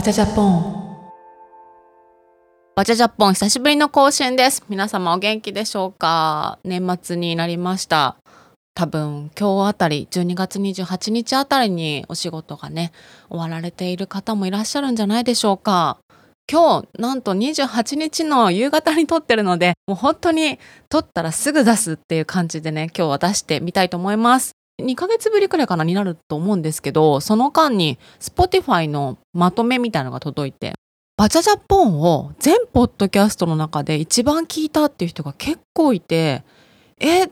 バチャジャポン。バチャジャポン久しぶりの更新です。皆様お元気でしょうか？年末になりました。多分今日あたり12月28日あたりにお仕事がね終わられている方もいらっしゃるんじゃないでしょうか。今日なんと28日の夕方に撮ってるのでもう本当に撮ったらすぐ出すっていう感じでね今日は出してみたいと思います。2ヶ月ぶりくらいかなになると思うんですけどその間に Spotify のまとめみたいのが届いてバチャジャポンを全ポッドキャストの中で一番聞いたっていう人が結構いてえ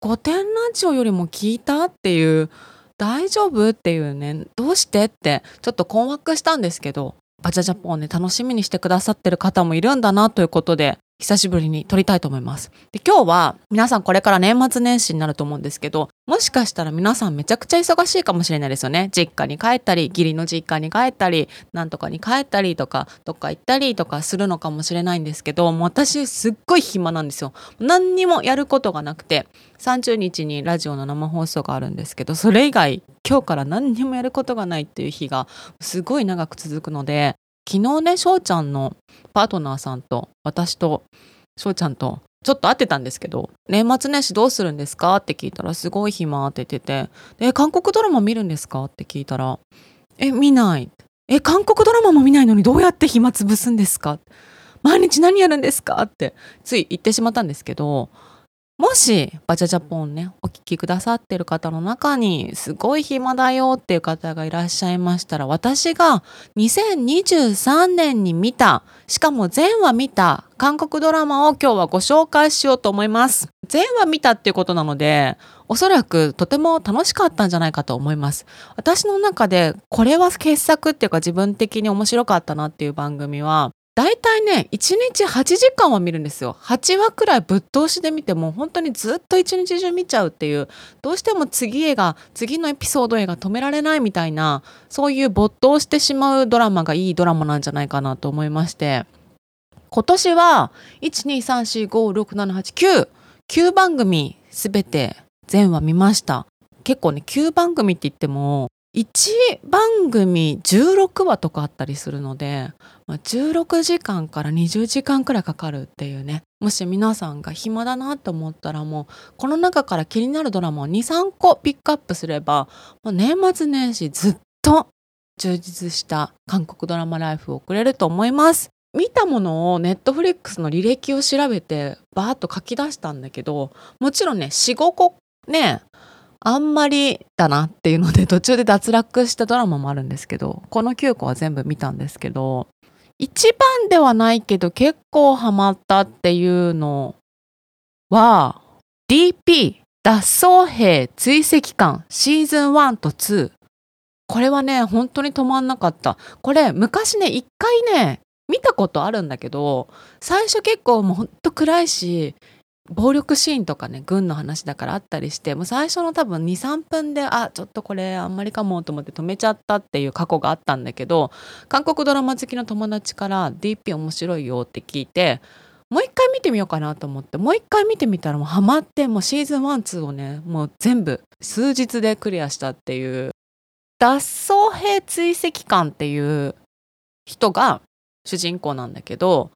御殿ラジオよりも聞いたっていう大丈夫っていうねどうしてってちょっと困惑したんですけどバチャジャポンをね、楽しみにしてくださってる方もいるんだなということで、久しぶりに撮りたいと思います。で、今日は皆さんこれから年末年始になると思うんですけど、もしかしたら皆さんめちゃくちゃ忙しいかもしれないですよね。実家に帰ったり、義理の実家に帰ったり、なんとかに帰ったりとか、どっか行ったりとかするのかもしれないんですけど、もう私すっごい暇なんですよ。何にもやることがなくて、30日にラジオの生放送があるんですけど、それ以外、今日から何にもやることがないっていう日がすごい長く続くので、昨日ね翔ちゃんのパートナーさんと私と翔ちゃんとちょっと会ってたんですけど年末年始どうするんですか？って聞いたらすごい暇って言っててで韓国ドラマ見るんですか？って聞いたらえ見ないえ韓国ドラマも見ないのにどうやって暇つぶすんですか毎日何やるんですか？ってつい言ってしまったんですけどもしバチャジャポンねお聞きくださってる方の中にすごい暇だよっていう方がいらっしゃいましたら私が2023年に見たしかも全話見た韓国ドラマを今日はご紹介しようと思います。全話見たっていうことなのでおそらくとても楽しかったんじゃないかと思います。私の中でこれは傑作っていうか自分的に面白かったなっていう番組は大体ね1日8時間は見るんですよ。8話くらいぶっ通しで見ても本当にずっと一日中見ちゃうっていうどうしても次へが次のエピソードへが止められないみたいなそういう没頭してしまうドラマがいいドラマなんじゃないかなと思いまして。今年は123456789 9番組すべて全話見ました。結構ね9番組って言っても1番組16話とかあったりするので、まあ、16時間から20時間くらいかかるっていうね。もし皆さんが暇だなと思ったらもうこの中から気になるドラマを23個ピックアップすれば年末年始ずっと充実した韓国ドラマライフを送れると思います。見たものをネットフリックスの履歴を調べてバーッと書き出したんだけどもちろんね45個ねあんまりだなっていうので途中で脱落したドラマもあるんですけどこの9個は全部見たんですけど一番ではないけど結構ハマったっていうのは DP 脱走兵追跡艦シーズン1と2これはね本当に止まんなかった。これ昔ね一回ね見たことあるんだけど最初結構もうほんと暗いし暴力シーンとかね軍の話だからあったりしてもう最初の多分23分であちょっとこれあんまりかもと思って止めちゃったっていう過去があったんだけど韓国ドラマ好きの友達から DP 面白いよって聞いてもう一回見てみようかなと思ってもう一回見てみたらもうハマってもうシーズン12をねもう全部数日でクリアしたっていう脱走兵追跡官っていう人が主人公なんだけど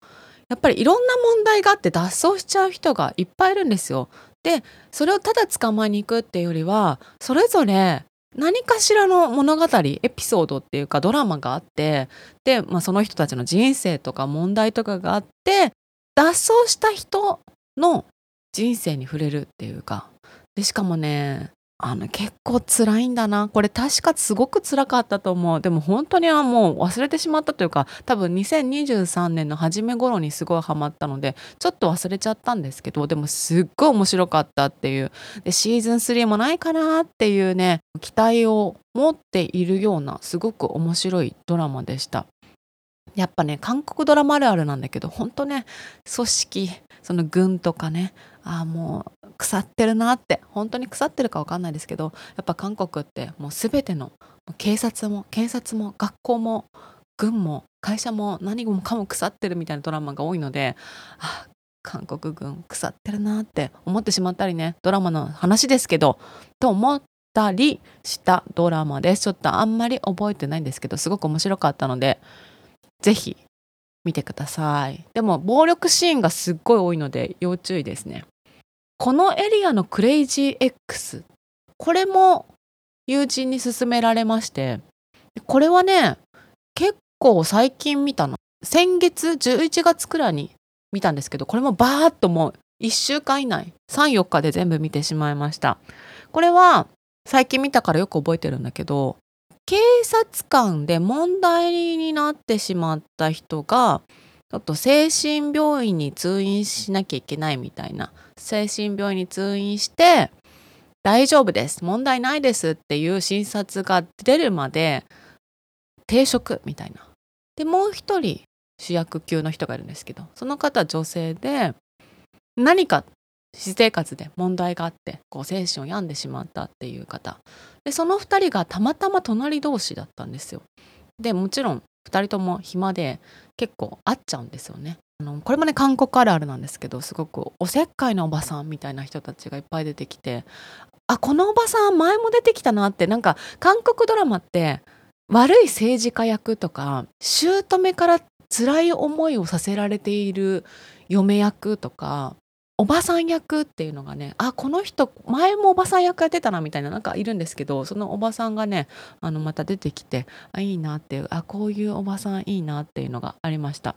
やっぱりいろんな問題があって脱走しちゃう人がいっぱいいるんですよ。でそれをただ捕まえに行くっていうよりはそれぞれ何かしらの物語エピソードっていうかドラマがあってで、まあ、その人たちの人生とか問題とかがあって脱走した人の人生に触れるっていうかでしかもねあの結構辛いんだな。これ確かすごく辛かったと思う。でも本当にはもう忘れてしまったというか多分2023年の初め頃にすごいハマったのでちょっと忘れちゃったんですけどでもすっごい面白かったっていう。でシーズン3もないかなっていうね期待を持っているようなすごく面白いドラマでした。やっぱね韓国ドラマあるあるなんだけど本当ね組織その軍とかねああもう腐ってるなって本当に腐ってるか分かんないですけどやっぱ韓国ってもう全ての警察も検察も学校も軍も会社も何もかも腐ってるみたいなドラマが多いのであ韓国軍腐ってるなって思ってしまったりねドラマの話ですけどと思ったりしたドラマです。ちょっとあんまり覚えてないんですけどすごく面白かったので是非見てください。でも暴力シーンがすっごい多いので要注意ですね。このエリアのクレイジー X これも友人に勧められましてこれはね結構最近見たの。先月11月くらいに見たんですけどこれもバーッともう1週間以内34日で全部見てしまいました。これは最近見たからよく覚えてるんだけど警察官で問題になってしまった人がちょっと精神病院に通院しなきゃいけないみたいな。精神病院に通院して大丈夫です。問題ないですっていう診察が出るまで定職みたいな。でもう一人主役級の人がいるんですけどその方は女性で何か私生活で問題があってこう精神を病んでしまったっていう方。でその2人がたまたま隣同士だったんですよ。でもちろん2人とも暇で結構会っちゃうんですよね。あのこれもね韓国あるあるなんですけどすごくおせっかいなおばさんみたいな人たちがいっぱい出てきてあこのおばさん前も出てきたなってなんか韓国ドラマって悪い政治家役とか姑から辛い思いをさせられている嫁役とかおばさん役っていうのがねあこの人前もおばさん役やってたなみたいななんかいるんですけどそのおばさんがねあのまた出てきてあいいなっていうあこういうおばさんいいなっていうのがありました。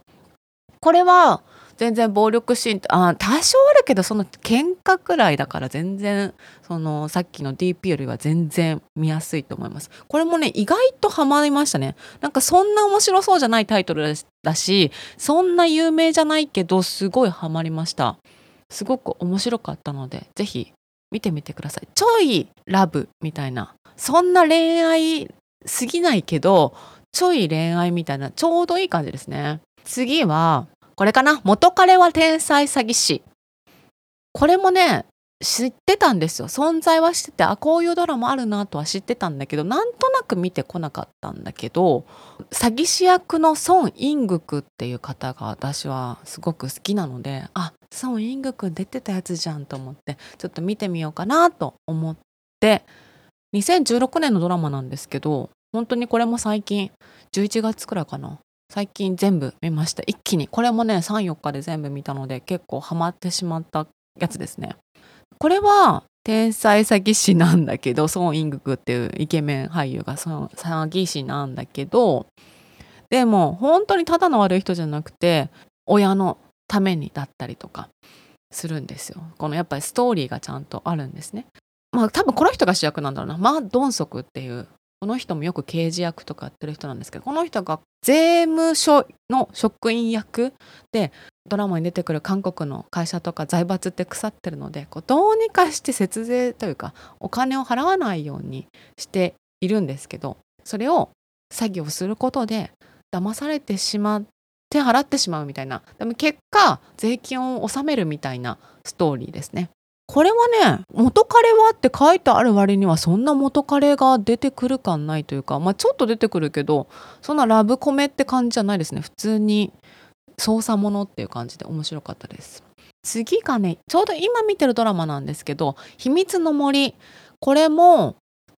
これは全然暴力シーンあ多少あるけどその喧嘩くらいだから全然そのさっきの DP よりは全然見やすいと思います。これもね意外とハマりましたね。なんかそんな面白そうじゃないタイトルだしそんな有名じゃないけどすごいハマりました。すごく面白かったので是非見てみてください。ちょいラブみたいな。そんな恋愛すぎないけどちょい恋愛みたいな。ちょうどいい感じですね。次はこれかな。元彼は天才詐欺師。これもね、知ってたんですよ。存在はしてて、あ、こういうドラマあるなとは知ってたんだけど、なんとなく見てこなかったんだけど、詐欺師役のソン・イングクっていう方が私はすごく好きなので、あ、ソン・イングク出てたやつじゃんと思って、ちょっと見てみようかなと思って、2016年のドラマなんですけど、本当にこれも最近、11月くらいかな。最近全部見ました一気にこれもね34日で全部見たので結構ハマってしまったやつですねこれは天才詐欺師なんだけどソン・イングクっていうイケメン俳優がその詐欺師なんだけどでも本当にただの悪い人じゃなくて親のためにだったりとかするんですよ。このやっぱりストーリーがちゃんとあるんですね。まあ多分この人が主役なんだろうな。マ・ドンソクっていうこの人もよく刑事役とかやってる人なんですけどこの人が税務署の職員役でドラマに出てくる韓国の会社とか財閥って腐ってるのでこうどうにかして節税というかお金を払わないようにしているんですけどそれを詐欺をすることで騙されてしまって払ってしまうみたいなでも結果税金を納めるみたいなストーリーですね。これはね元彼はって書いてある割にはそんな元彼が出てくる感ないというかまあちょっと出てくるけどそんなラブコメって感じじゃないですね。普通に捜査ものっていう感じで面白かったです。次がねちょうど今見てるドラマなんですけど「秘密の森」これも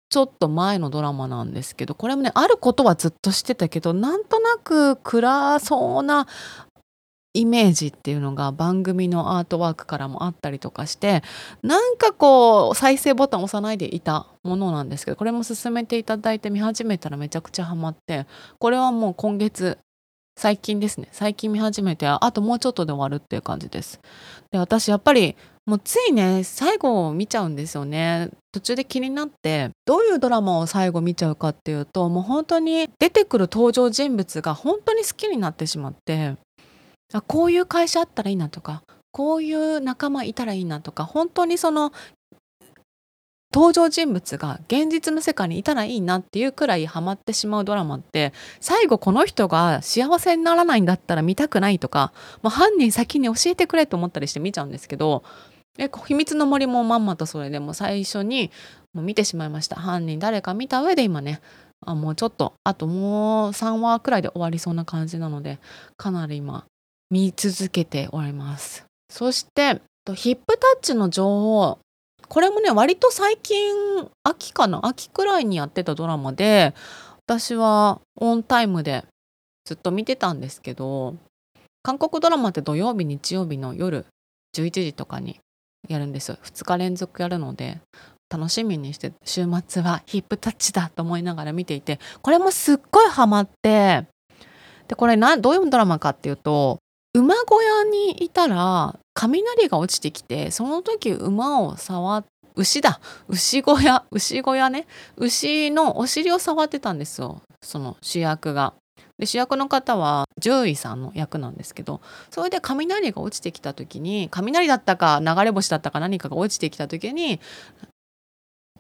ちょっと前のドラマなんですけどこれもねあることはずっとしてたけどなんとなく暗そうなイメージっていうのが番組のアートワークからもあったりとかしてなんかこう再生ボタン押さないでいたものなんですけどこれも進めていただいて見始めたらめちゃくちゃハマってこれはもう今月最近ですね。最近見始めてあともうちょっとで終わるっていう感じです。で私やっぱりもうついね最後を見ちゃうんですよね。途中で気になってどういうドラマを最後見ちゃうかっていうともう本当に出てくる登場人物が本当に好きになってしまってあこういう会社あったらいいなとかこういう仲間いたらいいなとか本当にその登場人物が現実の世界にいたらいいなっていうくらいハマってしまうドラマって最後この人が幸せにならないんだったら見たくないとかもう犯人先に教えてくれと思ったりして見ちゃうんですけど秘密の森もまんまとそれでも最初に見てしまいました。犯人誰か見た上で今ねもうちょっとあともう3話くらいで終わりそうな感じなのでかなり今見続けております。そしてヒップタッチの女王これもね割と最近秋かな？秋くらいにやってたドラマで私はオンタイムでずっと見てたんですけど韓国ドラマって土曜日日曜日の夜11時とかにやるんです。2日連続やるので楽しみにして週末はヒップタッチだと思いながら見ていてこれもすっごいハマってでこれどういうドラマかっていうと馬小屋にいたら雷が落ちてきてその時馬を触っ牛だ。牛小屋牛小屋ね。牛のお尻を触ってたんですよ。その主役が。で主役の方は獣医さんの役なんですけどそれで雷が落ちてきた時に雷だったか流れ星だったか何かが落ちてきた時に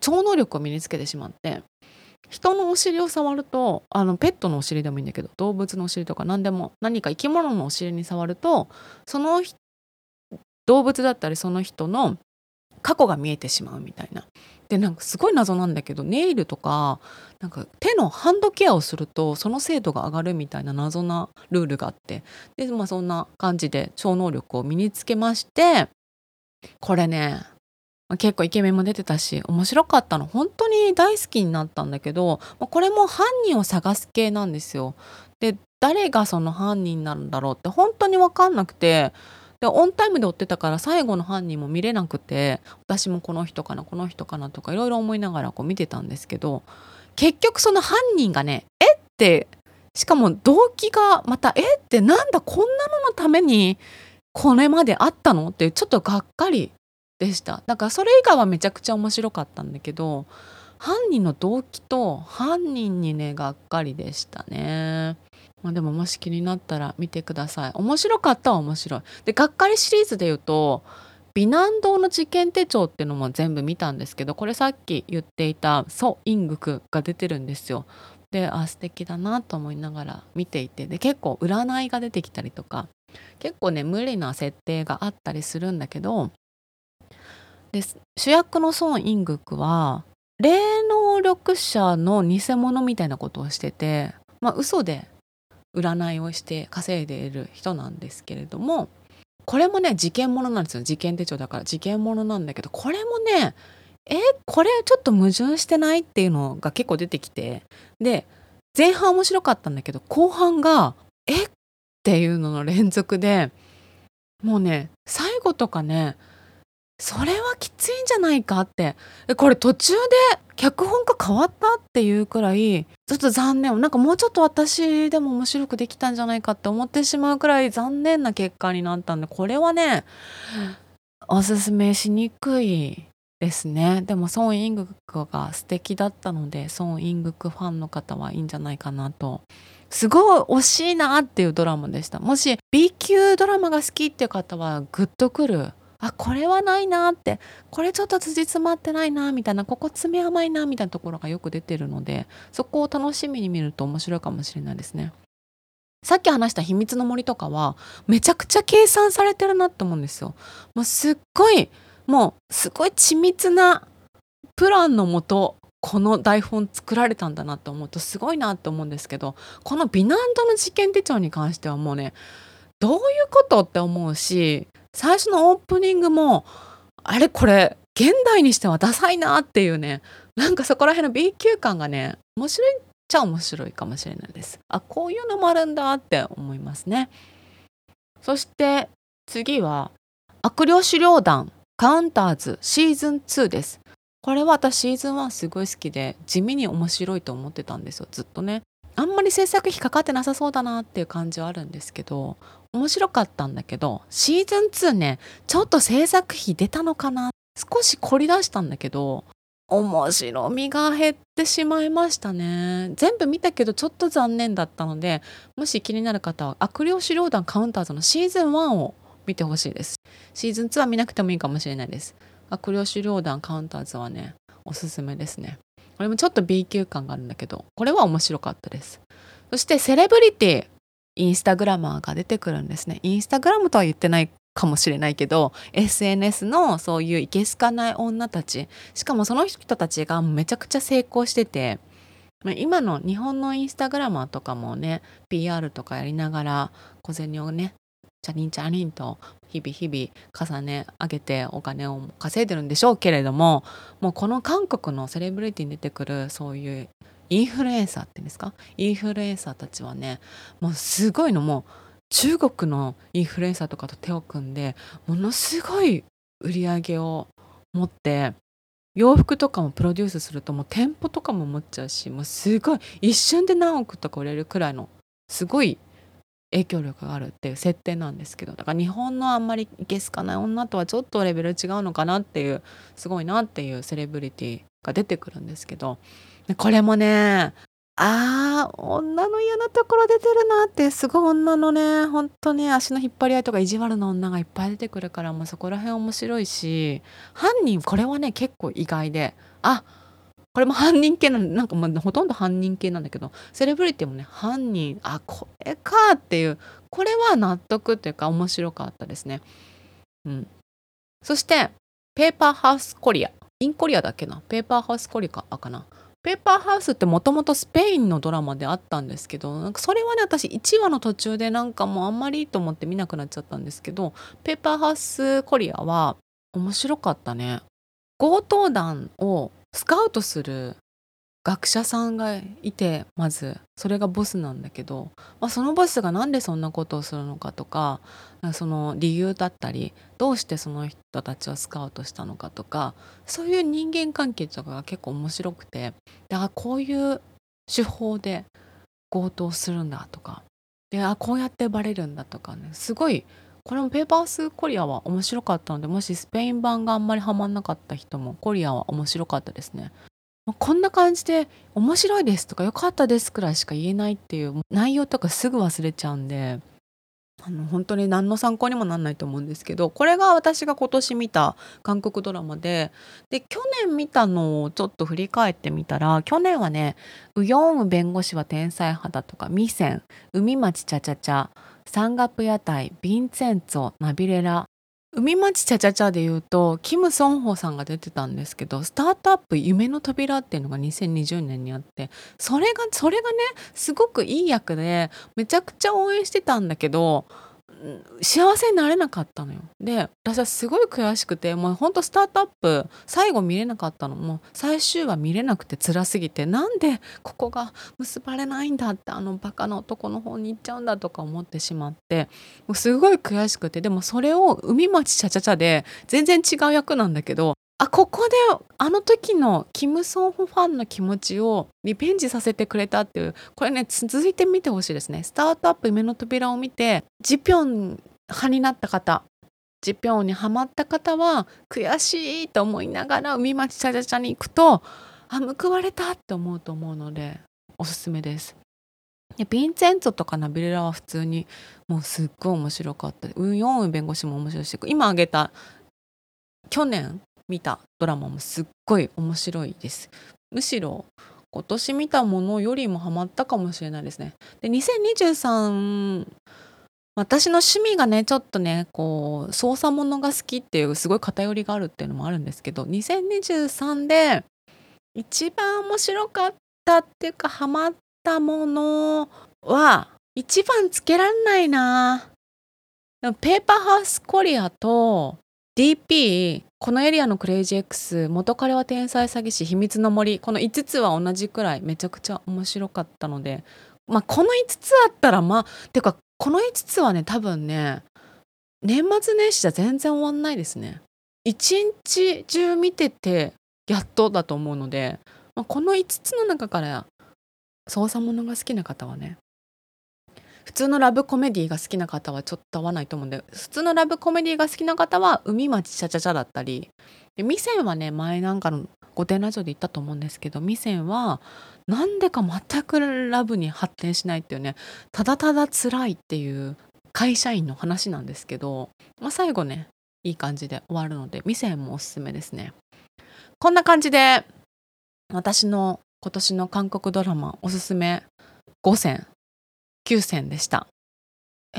超能力を身につけてしまって人のお尻を触るとあのペットのお尻でもいいんだけど動物のお尻とか何でも何か生き物のお尻に触るとその動物だったりその人の過去が見えてしまうみたいな。でなんかすごい謎なんだけどネイルとかなんか手のハンドケアをするとその精度が上がるみたいな謎なルールがあってでまあそんな感じで超能力を身につけましてこれね結構イケメンも出てたし面白かったの本当に大好きになったんだけどこれも犯人を探す系なんですよ。で誰がその犯人なんだろうって本当に分かんなくてでオンタイムで追ってたから最後の犯人も見れなくて私もこの人かなこの人かなとかいろいろ思いながらこう見てたんですけど結局その犯人がねえってしかも動機がまたえってなんだこんなののためにこれまであったのってちょっとがっかりでした。だからそれ以外はめちゃくちゃ面白かったんだけど犯人の動機と犯人にねがっかりでしたね。まあ、でももし気になったら見てください。面白かったは面白い。でがっかりシリーズで言うと美南堂の事件手帳っていうのも全部見たんですけどこれさっき言っていたソ・イングクが出てるんですよ。であ素敵だなと思いながら見ていてで結構占いが出てきたりとか結構ね無理な設定があったりするんだけどで主役のソン・イングクは霊能力者の偽物みたいなことをしててまあ嘘で占いをして稼いでいる人なんですけれどもこれもね事件ものなんですよ。事件手帳だから事件ものなんだけどこれもねえこれちょっと矛盾してないっていうのが結構出てきてで前半面白かったんだけど後半がえ？っていうのの連続でもうね最後とかねそれはきついんじゃないかって。これ途中で脚本が変わったっていうくらいちょっと残念。なんかもうちょっと私でも面白くできたんじゃないかって思ってしまうくらい残念な結果になったんでこれはねおすすめしにくいですね。でもソン・イングクが素敵だったのでソン・イングクファンの方はいいんじゃないかなと。すごい惜しいなっていうドラマでした。もし B 級ドラマが好きっていう方はグッとくるあこれはないなってこれちょっと辻詰まってないなみたいなここ詰め甘いなみたいなところがよく出てるのでそこを楽しみに見ると面白いかもしれないですね。さっき話した秘密の森とかはめちゃくちゃ計算されてるなって思うんですよ。もうすっごいもうすごい緻密なプランのもとこの台本作られたんだなって思うとすごいなって思うんですけどこの美難度の事件手帳に関してはもうねどういうことって思うし最初のオープニングもあれこれ現代にしてはダサいなっていうねなんかそこら辺の B 級感がね面白いっちゃ面白いかもしれないです。あこういうのもあるんだって思いますね。そして次は悪霊狩猟団カウンターズシーズン2です。これは私シーズン1すごい好きで地味に面白いと思ってたんですよずっとね。あんまり制作費かかってなさそうだなっていう感じはあるんですけど面白かったんだけどシーズン2ねちょっと制作費出たのかな？少し凝り出したんだけど面白みが減ってしまいましたね。全部見たけどちょっと残念だったのでもし気になる方は悪霊資料団カウンターズのシーズン1を見てほしいです。シーズン2は見なくてもいいかもしれないです。悪霊資料団カウンターズはねおすすめですね。これもちょっと B 級感があるんだけどこれは面白かったです。そしてセレブリティインスタグラマーが出てくるんですね。インスタグラムとは言ってないかもしれないけど SNS のそういういけすかない女たちしかもその人たちがめちゃくちゃ成功してて今の日本のインスタグラマーとかもね PR とかやりながら小銭をねチャリンチャリンと日々日々重ね上げてお金を稼いでるんでしょうけれどももうこの韓国のセレブリティに出てくるそういうインフルエンサーっていうんですか？インフルエンサーたちはねもうすごいのもう中国のインフルエンサーとかと手を組んでものすごい売り上げを持って洋服とかもプロデュースするともう店舗とかも持っちゃうしもうすごい一瞬で何億とか売れるくらいのすごい影響力があるっていう設定なんですけどだから日本のあんまりいけすかない女とはちょっとレベル違うのかなっていうすごいなっていうセレブリティが出てくるんですけどこれもねあー女の嫌なところ出てるなってすごい女のねほんとね足の引っ張り合いとか意地悪な女がいっぱい出てくるからもうそこら辺面白いし犯人これはね結構意外であこれも犯人系なんなんかまあほとんど犯人系なんだけどセレブリティもね犯人あこれかっていうこれは納得っていうか面白かったですね。うん、そしてペーパーハウスコリア。インコリアだっけな？ペーパーハウスコリアかな。ペーパーハウスってもともとスペインのドラマであったんですけどなんかそれはね私1話の途中でなんかもうあんまりいいと思って見なくなっちゃったんですけどペーパーハウスコリアは面白かったね。強盗団をスカウトする学者さんがいてまずそれがボスなんだけど、まあ、そのボスが何でそんなことをするのかとかその理由だったりどうしてその人たちをスカウトしたのかとかそういう人間関係とかが結構面白くてだからこういう手法で強盗するんだとかであこうやってバレるんだとかねすごいこれもペーパースコリアは面白かったのでもしスペイン版があんまりハマんなかった人もコリアは面白かったですね。こんな感じで面白いですとか良かったですくらいしか言えないっていう内容とかすぐ忘れちゃうんで。あの本当に何の参考にもなんないと思うんですけどこれが私が今年見た韓国ドラマでで去年見たのをちょっと振り返ってみたら去年はね「ウヨンウ弁護士は天才派だ」とか「ミセン」「海町チャチャチャ」「サンガプ屋台」「ヴィンセンツォ」「ナビレラ」海町ちゃちゃちゃで言うとキム・ソンホさんが出てたんですけどスタートアップ夢の扉っていうのが2020年にあってそれがそれがねすごくいい役でめちゃくちゃ応援してたんだけど幸せになれなかったのよ。で私はすごい悔しくてもうほんとスタートアップ最後見れなかったのもう最終話見れなくて辛すぎてなんでここが結ばれないんだってあのバカな男の方に行っちゃうんだとか思ってしまってもうすごい悔しくてでもそれを海町ちゃちゃちゃで全然違う役なんだけどあここであの時のキム・ソンホファンの気持ちをリベンジさせてくれたっていうこれね続いて見てほしいですね。スタートアップ夢の扉を見てジピョン派になった方。ジピョンにはまった方は悔しいと思いながら海町チャチャチャに行くとあ報われたって思うと思うのでおすすめです。でヴィンチェンツォとかナビレラは普通にもうすっごい面白かった。ウン・ヨンウン弁護士も面白いし今挙げた去年見たドラマもすっごい面白いです。むしろ今年見たものよりもハマったかもしれないですね。で2023私の趣味がねちょっとねこう操作ものが好きっていうすごい偏りがあるっていうのもあるんですけど2023で一番面白かったっていうかハマったものは一番つけらんないなペーパーハウスコリアと DP このエリアのクレイジー X 元彼は天才詐欺師秘密の森。この5つは同じくらいめちゃくちゃ面白かったので。まあこの5つあったらまあてかこの5つはね多分ね年末年始じゃ全然終わんないですね。一日中見ててやっとだと思うので、まあ、この5つの中から操作ものが好きな方はね普通のラブコメディが好きな方はちょっと合わないと思うんで普通のラブコメディが好きな方は海町チャチャチャだったりミセンはね前なんかの御殿ラジオで言ったと思うんですけどミセンはなんでか全くラブに発展しないっていうねただただ辛いっていう会社員の話なんですけど、まあ、最後ねいい感じで終わるのでミセンもおすすめですね。こんな感じで私の今年の韓国ドラマおすすめ5選。9選でした。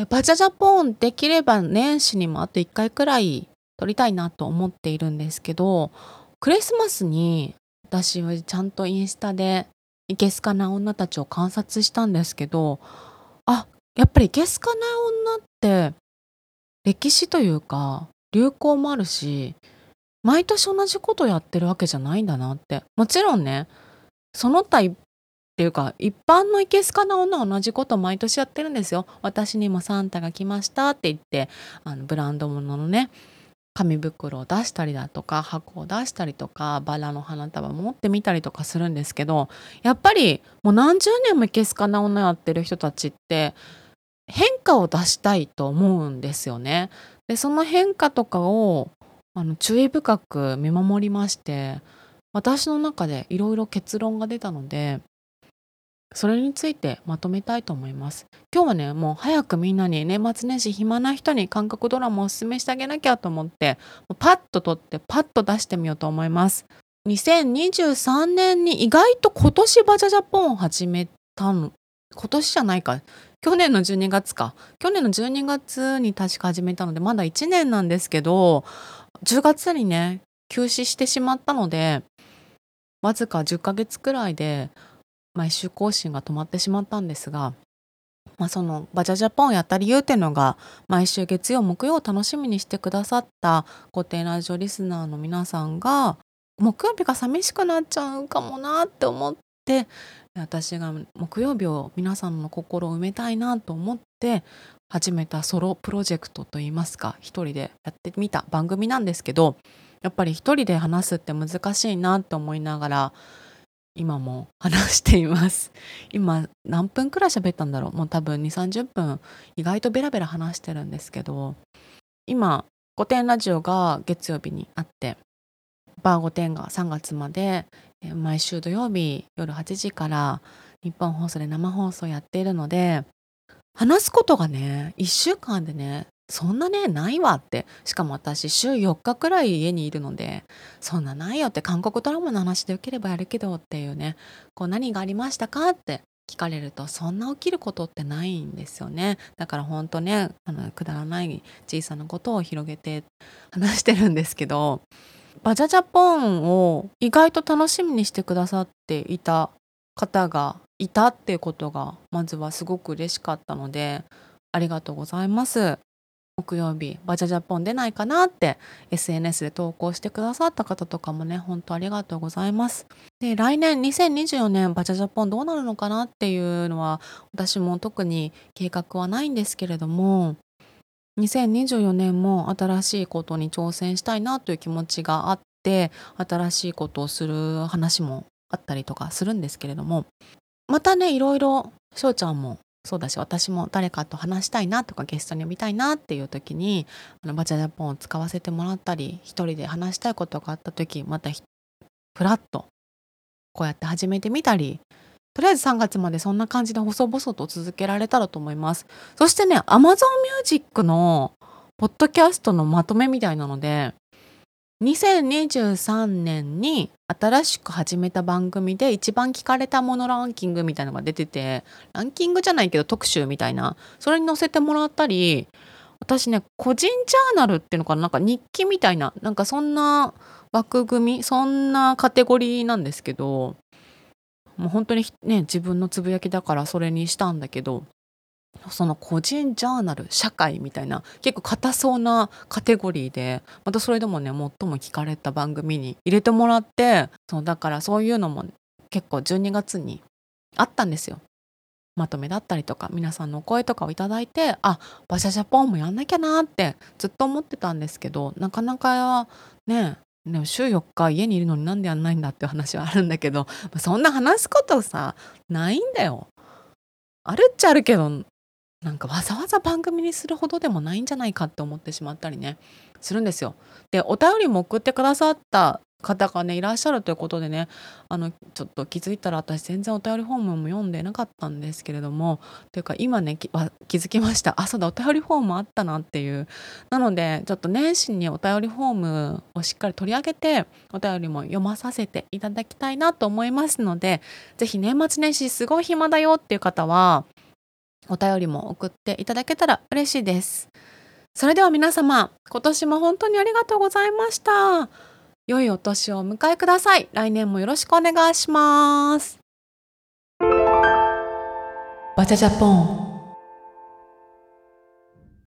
バチャジャポンできれば年始にもあと1回くらい撮りたいなと思っているんですけどクリスマスに私はちゃんとインスタでいけすかな女たちを観察したんですけどあやっぱりいけすかな女って歴史というか流行もあるし毎年同じことやってるわけじゃないんだなってもちろんねその他っていうか一般のいけすかな女は同じこと毎年やってるんですよ。私にもサンタが来ましたって言ってあのブランド物ののね紙袋を出したりだとか箱を出したりとかバラの花束持ってみたりとかするんですけどやっぱりもう何十年もいけすかな女やってる人たちって変化を出したいと思うんですよね。でその変化とかをあの注意深く見守りまして私の中でいろいろ結論が出たのでそれについてまとめたいと思います。今日はね、もう早くみんなに年末年始暇な人に韓国ドラマをおすすめしてあげなきゃと思って、パッと撮ってパッと出してみようと思います。2023年に意外と今年バジャジャポンを始めたの、今年じゃないか。去年の12月か。去年の12月に確か始めたので、まだ1年なんですけど、10月にね、休止してしまったので、わずか10ヶ月くらいで毎週更新が止まってしまったんですが、まあ、そのバジャジャポンをやった理由っていうのが毎週月曜木曜を楽しみにしてくださった固定ラジオリスナーの皆さんが木曜日が寂しくなっちゃうかもなって思って私が木曜日を皆さんの心を埋めたいなと思って始めたソロプロジェクトといいますか一人でやってみた番組なんですけどやっぱり一人で話すって難しいなって思いながら今も話しています。今何分くらい喋ったんだろう？もう多分2 3 0分。意外とベラベラ話してるんですけど。今御殿ラジオが月曜日にあってバー御殿が3月まで毎週土曜日夜8時から日本放送で生放送やっているので話すことがね1週間でねそんなねないわってしかも私週4日くらい家にいるのでそんなないよって韓国ドラマの話でよければやるけどっていうねこう何がありましたか？って聞かれるとそんな起きることってないんですよねだからほんとねあのくだらない小さなことを広げて話してるんですけどバジャジャポンを意外と楽しみにしてくださっていた方がいたっていうことがまずはすごく嬉しかったのでありがとうございます。木曜日バジャジャポン出ないかなって SNS で投稿してくださった方とかもね本当ありがとうございます。で来年2024年バジャジャポンどうなるのかなっていうのは私も特に計画はないんですけれども2024年も新しいことに挑戦したいなという気持ちがあって新しいことをする話もあったりとかするんですけれどもまたねいろいろ翔ちゃんもそうだし私も誰かと話したいなとかゲストに呼びたいなっていう時にあのバチャジャポンを使わせてもらったり一人で話したいことがあった時またフラッとこうやって始めてみたりとりあえず3月までそんな感じで細々と続けられたらと思います。そしてね Amazon Music のポッドキャストのまとめみたいなので2023年に新しく始めた番組で一番聞かれたものランキングみたいなのが出ててランキングじゃないけど特集みたいなそれに載せてもらったり私ね個人ジャーナルっていうのかななんか日記みたいななんかそんな枠組みそんなカテゴリーなんですけどもう本当にね自分のつぶやきだからそれにしたんだけどその個人ジャーナル社会みたいな結構硬そうなカテゴリーでまたそれでもね最も聞かれた番組に入れてもらってそうだからそういうのも結構12月にあったんですよ。まとめだったりとか皆さんのお声とかをいただいてあバシャジャポンもやんなきゃなってずっと思ってたんですけどなかなかねね週4日家にいるのになんでやんないんだって話はあるんだけどそんな話すことさないんだよ。あるっちゃあるけどなんかわざわざ番組にするほどでもないんじゃないかって思ってしまったりねするんですよ。でお便りも送ってくださった方がねいらっしゃるということでねあのちょっと気づいたら私全然お便りフォームも読んでなかったんですけれどもというか今ね気づきましたあそうだお便りフォームあったなっていうなのでちょっと年始にお便りフォームをしっかり取り上げてお便りも読まさせていただきたいなと思いますので是非年末年始すごい暇だよっていう方はお便りも送っていただけたら嬉しいです。それでは皆様、今年も本当にありがとうございました。良いお年をお迎えください。来年もよろしくお願いします。バチャジャポン